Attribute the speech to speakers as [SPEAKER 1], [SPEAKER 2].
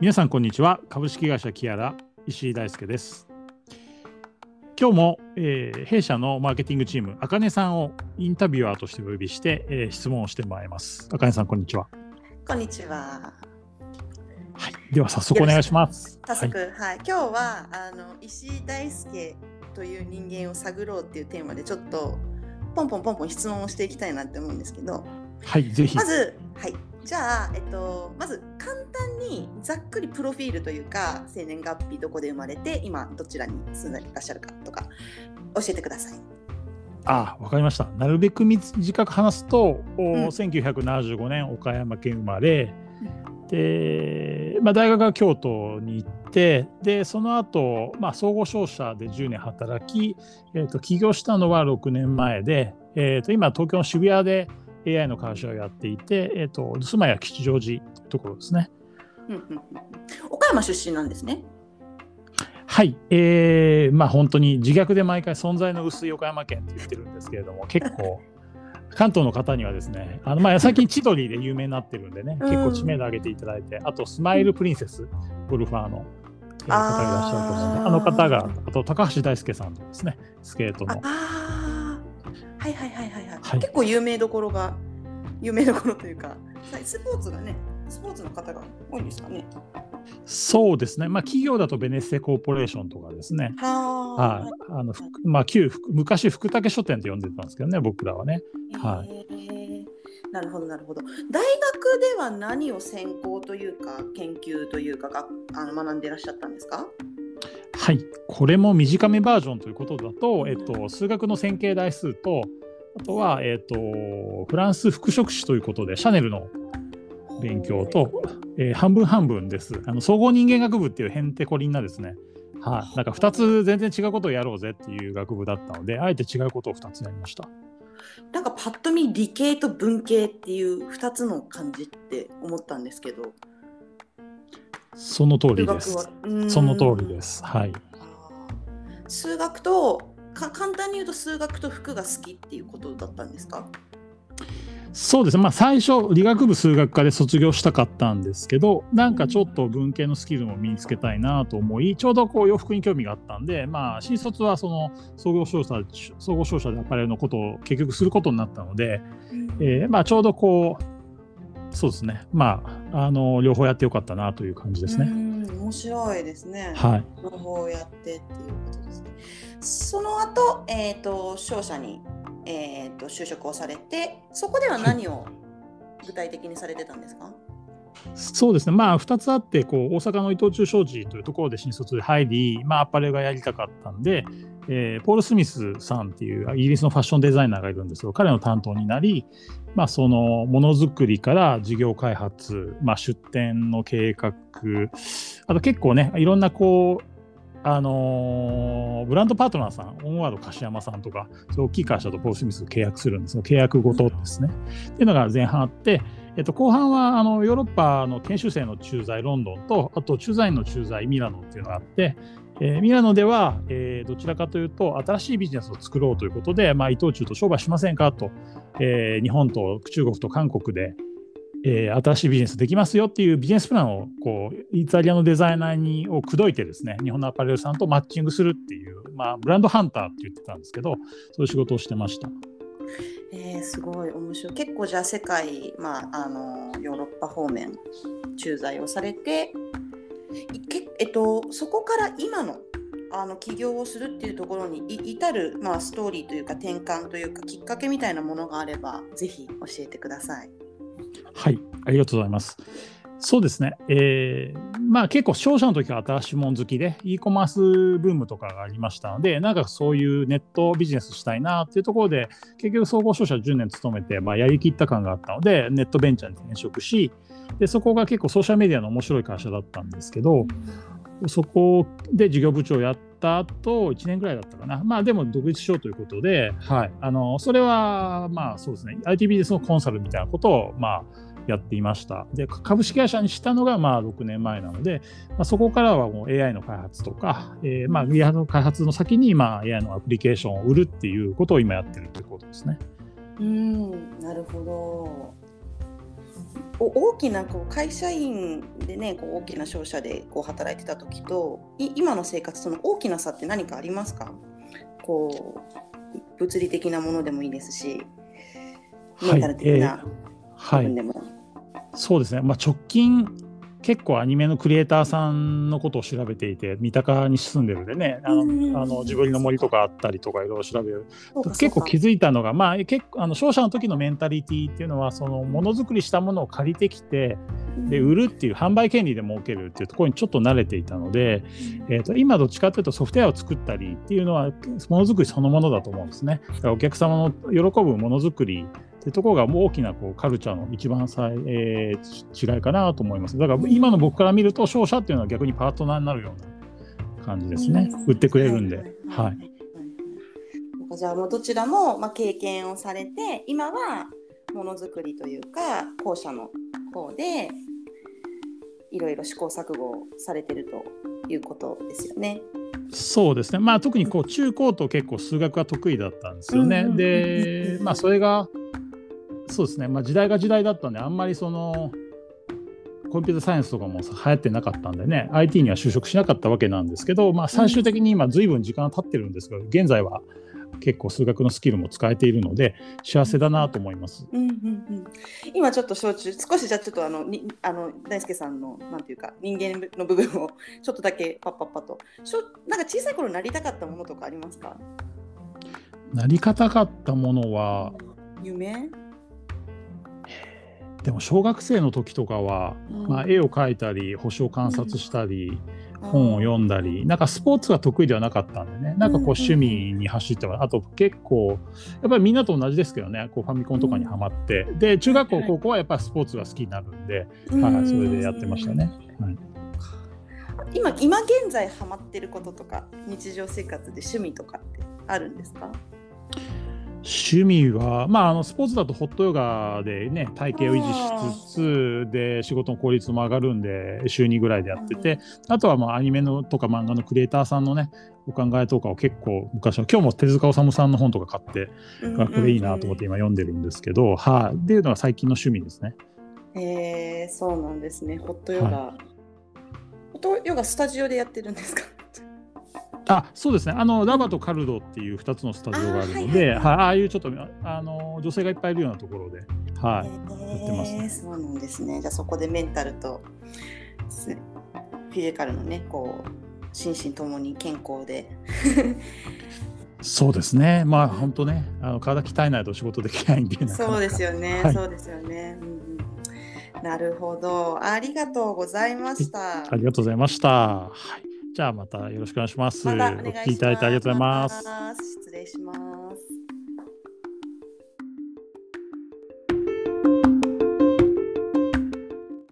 [SPEAKER 1] 皆さんこんにちは。株式会社キアラ石井大輔です。今日も、えー、弊社のマーケティングチームあかねさんをインタビュアーとしてお呼びして、えー、質問をしてまいります。あかねさんこんにちは。
[SPEAKER 2] こんにちは。
[SPEAKER 1] はい。では早速お願いします。
[SPEAKER 2] 早速、はい、はい、今日はあの石井大輔という人間を探ろうっていうテーマでちょっとポンポンポンポン質問をしていきたいなって思うんですけど。
[SPEAKER 1] はいぜひ。
[SPEAKER 2] まずはいじゃあ、えっと、まず簡単にざっくりプロフィールというか生年月日どこで生まれて今どちらに住んでいらっしゃるかとか教えてください。
[SPEAKER 1] あわかりました。なるべく短く話すと、うん、1975年岡山県生まれ、うん、で、まあ、大学は京都に行ってでその後、まあ総合商社で10年働き、えーと、起業したのは6年前で、えーと今東京の渋谷で AI の会社をやっていて、えーと、住まいは吉祥寺というところですね。
[SPEAKER 2] 岡山出身なんですね。
[SPEAKER 1] はい、えー、まあ本当に自虐で毎回存在の薄い岡山県って言ってるんですけれども、結構関東の方にはですね、あのまあ最近千鳥で有名になってるんでね、結構知名度上げていただいて、あとスマイルプリンセス、ゴルファーの方いらっしゃるとですね、あの方が、あと高橋大輔さんとですね、スケートの。
[SPEAKER 2] はいはいはいはいはい、結構有名どころが有名どころというかスポーツがねスポーツの方が多いんですかね。
[SPEAKER 1] そうですね、まあ、企業だとベネッセコーポレーションとかですね、はい、あのまあ、旧昔、福武書店って呼んでたんですけどね、僕らはね。はい、
[SPEAKER 2] なるほど、なるほど。大学では何を専攻というか、研究というかがあの学んでいらっしゃったんですか？
[SPEAKER 1] はい、これも短めバージョンということだと、えっと、数学の線形代数と、あとは、えっと、フランス服飾史ということで、シャネルの勉強と、えー、半分半分です。あの総合人間学部っていうへんてこりんなですね、はい、なんか2つ全然違うことをやろうぜっていう学部だったので、あえて違うことを2つやりました。
[SPEAKER 2] なんかパッと見理系と文系っていう2つの感じって思ったんですけど、
[SPEAKER 1] その通りです。その通りです。はい。
[SPEAKER 2] 数学とか簡単に言うと数学と服が好きっていうことだったんですか？
[SPEAKER 1] そうですね、まあ、最初理学部数学科で卒業したかったんですけどなんかちょっと文系のスキルも身につけたいなと思いちょうどこう洋服に興味があったんで、まあ、新卒はその総合商社総合商社でアパレルのことを結局することになったので、えーまあ、ちょうどこうそうですね。まあ、あの、両方やってよかったなという感じですね。
[SPEAKER 2] 面白いですね。
[SPEAKER 1] はい。
[SPEAKER 2] 両方やってっていうことですね。その後、えっ、ー、と、商社に、えっ、ー、と、就職をされて、そこでは何を具体的にされてたんですか、はい
[SPEAKER 1] そうですね、まあ、2つあって、こう大阪の伊藤忠商事というところで新卒で入り、まあ、アパレルがやりたかったんで、えー、ポール・スミスさんっていうイギリスのファッションデザイナーがいるんですけど、彼の担当になり、まあ、そのものづくりから事業開発、まあ、出店の計画、あと結構ね、いろんなこう、あのー、ブランドパートナーさん、オンワード柏山さんとか、大きい会社とポール・スミス契約するんです契約ごとですね。っていうのが前半あって、えっと、後半はあのヨーロッパの研修生の駐在ロンドンと、あと駐在員の駐在ミラノっていうのがあって、えー、ミラノでは、えー、どちらかというと、新しいビジネスを作ろうということで、まあ、伊藤忠と商売しませんかと、えー、日本と中国と韓国で、えー、新しいビジネスできますよっていうビジネスプランをこうイタリアのデザイナーにを口説いてですね日本のアパレルさんとマッチングするっていう、まあ、ブランドハンターって言ってたんですけどそういう仕事をしてました。
[SPEAKER 2] えー、すごい面白い結構じゃあ世界、まあ、あのヨーロッパ方面駐在をされてけ、えっと、そこから今のあの起業をするっていうところに至る、まあ、ストーリーというか転換というかきっかけみたいなものがあればぜひ教えてください。
[SPEAKER 1] はいありがとうございます。そうですね、えー、まあ結構商社の時は新しいもん好きで e コマースブームとかがありましたのでなんかそういうネットビジネスしたいなっていうところで結局総合商社10年勤めて、まあ、やりきった感があったのでネットベンチャーに転職しでそこが結構ソーシャルメディアの面白い会社だったんですけどそこで事業部長をやった後1年ぐらいだったかな。まあでも独立しようということで、はい、あのそれはまあそうですね。IT ビジネスのコンサルみたいなことをまあやっていました。で、株式会社にしたのがまあ6年前なので、まあ、そこからはもう AI の開発とか、えー、まあ AI の開発の先にまあ AI のアプリケーションを売るっていうことを今やってるということですね。
[SPEAKER 2] うん、なるほど。お大きなこう会社員でねこう大きな商社でこう働いてた時とい今の生活その大きな差って何かありますか？こう物理的なものでもいいですしメンタル的な部
[SPEAKER 1] はい
[SPEAKER 2] 分でも。
[SPEAKER 1] そうですね、まあ、直近結構アニメのクリエイターさんのことを調べていて三鷹に住んでるんでね。あ
[SPEAKER 2] うん
[SPEAKER 1] のあのジブリの森とかあったりとかいろいろ調べる。結構気づいたのが、まあ、結構あの商社の時のメンタリティっていうのはそのものづくりしたものを借りてきてで売るっていう販売権利で儲けるっていうところにちょっと慣れていたので、えー、と今どっちかというとソフトウェアを作ったりっていうのはものづくりそのものだと思うんですね。だからお客様の喜ぶものづくりってところがもう大きなこうカルチャーの一番最、えー違いかなと思います。だから今の僕から見ると商社っていうのは逆にパートナーになるような感じですね。売ってくれるんで。はい。
[SPEAKER 2] い。じゃあもうどちらも、まあ、経験をされて今はものづくりとい。うか後者の方でい。ろい。ろ試行錯誤をされてるとい。うことですよね。
[SPEAKER 1] そうですね、まあ、特にこう中高と結構数学が得意だったんですよね。で、まあ、それがそうですね、まあ、時代が時代だったんであんまりそのコンピューターサイエンスとかも流行ってなかったんでね IT には就職しなかったわけなんですけど、まあ、最終的に今随分時間が経ってるんですけど現在は結構数学のスキルも使えているので幸せだなと思います。
[SPEAKER 2] うんうんうん、今ちょっと少しじゃあちょっとあのにあの大輔さんのなんていうか人間の部分をちょっとだけパッパッパと。しょなんか小さい頃なりたかったものとかありますか？
[SPEAKER 1] なり方かったものは
[SPEAKER 2] 夢、
[SPEAKER 1] でも小学生の時とかは、まあ、絵を描いたり星を観察したり、本を読んだり、なんかスポーツが得意ではなかったんでね、なんかこう
[SPEAKER 2] うん
[SPEAKER 1] 趣味に走っては、あと結構、やっぱりみんなと同じですけどね、こうファミコンとかにはまって、で、中学校、
[SPEAKER 2] はい
[SPEAKER 1] 高校はやっぱりスポーツが好きになるんで、
[SPEAKER 2] うん。
[SPEAKER 1] はい、それでやってましたね。はい、
[SPEAKER 2] 今今現在ハマってることとか日常生活で趣味とかってあるんですか？
[SPEAKER 1] 趣味は、まあ、あのスポーツだとホットヨガでね、体型を維持しつつ、で、仕事の効率も上がるんで、週2ぐらいでやってて、あとはまあアニメのとか漫画のクリエイターさんのね、お考えとかを結構昔は、今日も手塚治虫さんの本とか買って、あこれいいなと思って今読んでるんですけど、はい、っていうのが最近の趣味ですね。
[SPEAKER 2] えー、そうなんですね。ホットヨガ、ホットヨガスタジオでやってるんですか？
[SPEAKER 1] あそうですねあのラバとカルドっていう2つのスタジオがあるので、
[SPEAKER 2] あーはいはい
[SPEAKER 1] ああいうちょっとあの女性がいっぱいいるようなところで、はい、
[SPEAKER 2] え
[SPEAKER 1] ってますね
[SPEAKER 2] そうなんですね。じゃあそこでメンタルとすフィジカルのね、こう心身ともに健康で。
[SPEAKER 1] そうですねまあ本当ねあの体鍛えないと仕事できないんで
[SPEAKER 2] そうですよね、
[SPEAKER 1] はい
[SPEAKER 2] そうですよね。うんうんなるほど。ありがとうございました。
[SPEAKER 1] ありがとうございました。はい、じゃあまたよろしくお願いします。
[SPEAKER 2] またお願いします。
[SPEAKER 1] お聞きいただいてありがとうございます。
[SPEAKER 2] 失礼します。